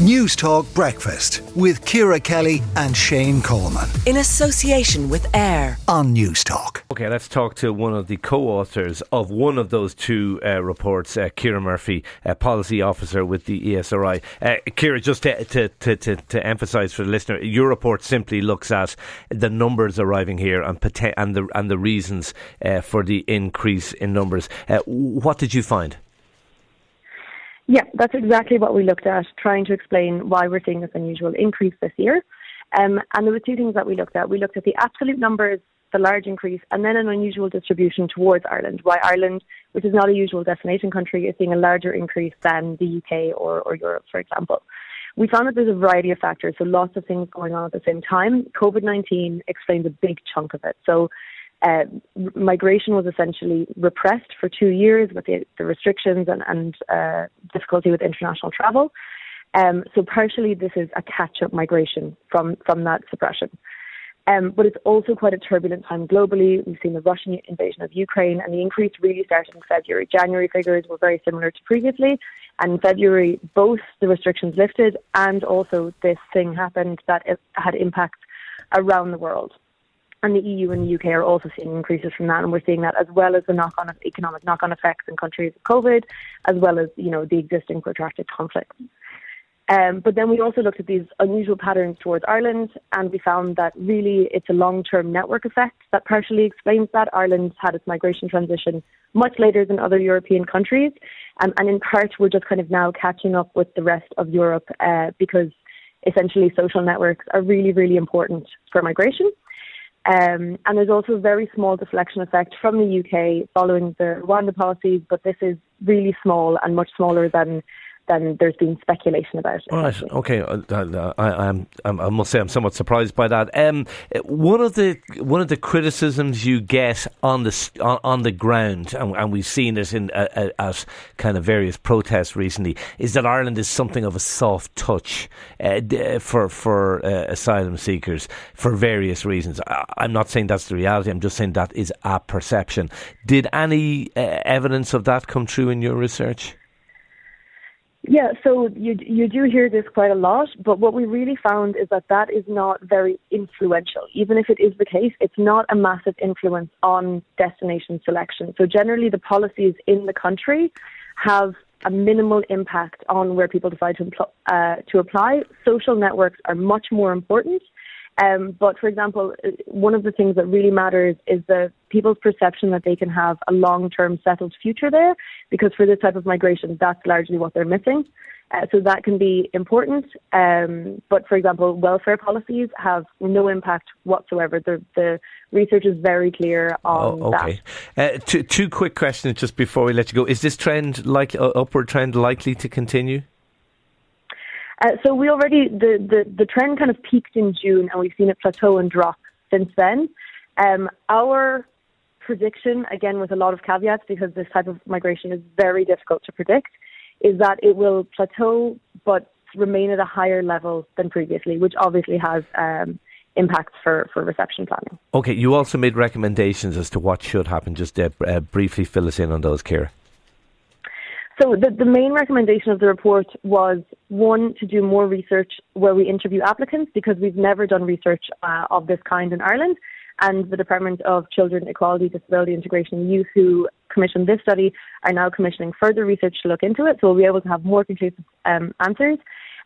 News Talk Breakfast with Ciara Kelly and Shane Coleman. In association with AIR on News Talk. Okay, let's talk to one of the co authors of one of those two uh, reports, uh, Ciara Murphy, uh, Policy Officer with the ESRI. Uh, Ciara, just to, to, to, to, to emphasise for the listener, your report simply looks at the numbers arriving here and, and, the, and the reasons uh, for the increase in numbers. Uh, what did you find? Yeah, that's exactly what we looked at, trying to explain why we're seeing this unusual increase this year. Um, and there were two things that we looked at. We looked at the absolute numbers, the large increase, and then an unusual distribution towards Ireland. Why Ireland, which is not a usual destination country, is seeing a larger increase than the UK or, or Europe, for example. We found that there's a variety of factors, so lots of things going on at the same time. COVID 19 explains a big chunk of it. So uh, migration was essentially repressed for two years with the, the restrictions and, and uh, difficulty with international travel. Um, so partially this is a catch-up migration from, from that suppression. Um, but it's also quite a turbulent time globally. We've seen the Russian invasion of Ukraine, and the increase really started in February. January figures were very similar to previously, and in February, both the restrictions lifted and also this thing happened that had impacts around the world and the EU and the UK are also seeing increases from that, and we're seeing that as well as the knock-on economic knock-on effects in countries of COVID, as well as you know the existing protracted conflicts. Um, but then we also looked at these unusual patterns towards Ireland, and we found that really it's a long-term network effect that partially explains that Ireland had its migration transition much later than other European countries, um, and in part we're just kind of now catching up with the rest of Europe uh, because essentially social networks are really, really important for migration. Um, and there's also a very small deflection effect from the UK following the Rwanda policies, but this is really small and much smaller than then there's been speculation about. All right. Okay. Uh, uh, I, I'm, I must say I'm somewhat surprised by that. Um, one of the one of the criticisms you get on the on, on the ground, and, and, we've seen it in uh, uh, at kind of various protests recently, is that Ireland is something of a soft touch uh, for for uh, asylum seekers for various reasons. I, I'm not saying that's the reality. I'm just saying that is a perception. Did any evidence of that come true in your research? Yeah, so you you do hear this quite a lot, but what we really found is that that is not very influential. Even if it is the case, it's not a massive influence on destination selection. So generally, the policies in the country have a minimal impact on where people decide to, uh, to apply. Social networks are much more important. Um, but for example, uh, one of the things that really matters is the people's perception that they can have a long-term settled future there, because for this type of migration, that's largely what they're missing. Uh, so that can be important. Um, but for example, welfare policies have no impact whatsoever. The, the research is very clear on oh, okay. that. Uh, two, two quick questions just before we let you go. Is this trend, like uh, upward trend, likely to continue? Uh, so we already the, the the trend kind of peaked in June, and we've seen it plateau and drop since then. Um, our prediction, again with a lot of caveats, because this type of migration is very difficult to predict, is that it will plateau but remain at a higher level than previously, which obviously has. Um, impacts for, for reception planning. Okay, you also made recommendations as to what should happen. Just uh, uh, briefly fill us in on those, Ciara. So the, the main recommendation of the report was one to do more research where we interview applicants because we've never done research uh, of this kind in Ireland. And the Department of Children, Equality, Disability, Integration and Youth, who commissioned this study, are now commissioning further research to look into it. So we'll be able to have more conclusive um, answers.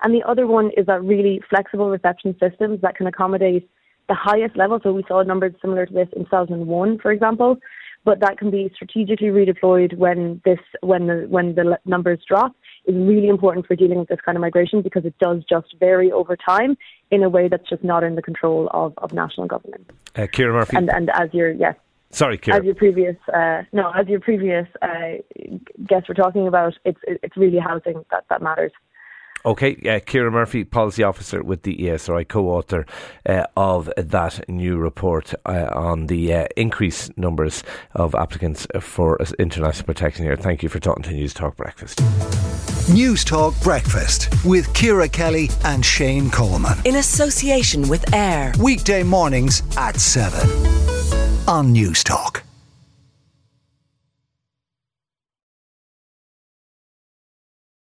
And the other one is that really flexible reception systems that can accommodate the highest level. So we saw numbers similar to this in 2001, for example, but that can be strategically redeployed when this when the when the numbers drop is really important for dealing with this kind of migration because it does just vary over time in a way that's just not in the control of, of national government. Uh, Ciara Murphy. And and as your yes. Sorry, Ciara. As your previous uh, no, as your previous uh, guests were talking about, it's it's really housing that that matters. Okay, uh, Ciara Murphy, Policy Officer with the ESRI, co author uh, of that new report uh, on the uh, increased numbers of applicants for international protection here. Thank you for talking to News Talk Breakfast. News Talk Breakfast with Ciara Kelly and Shane Coleman. In association with AIR. Weekday mornings at 7 on News Talk.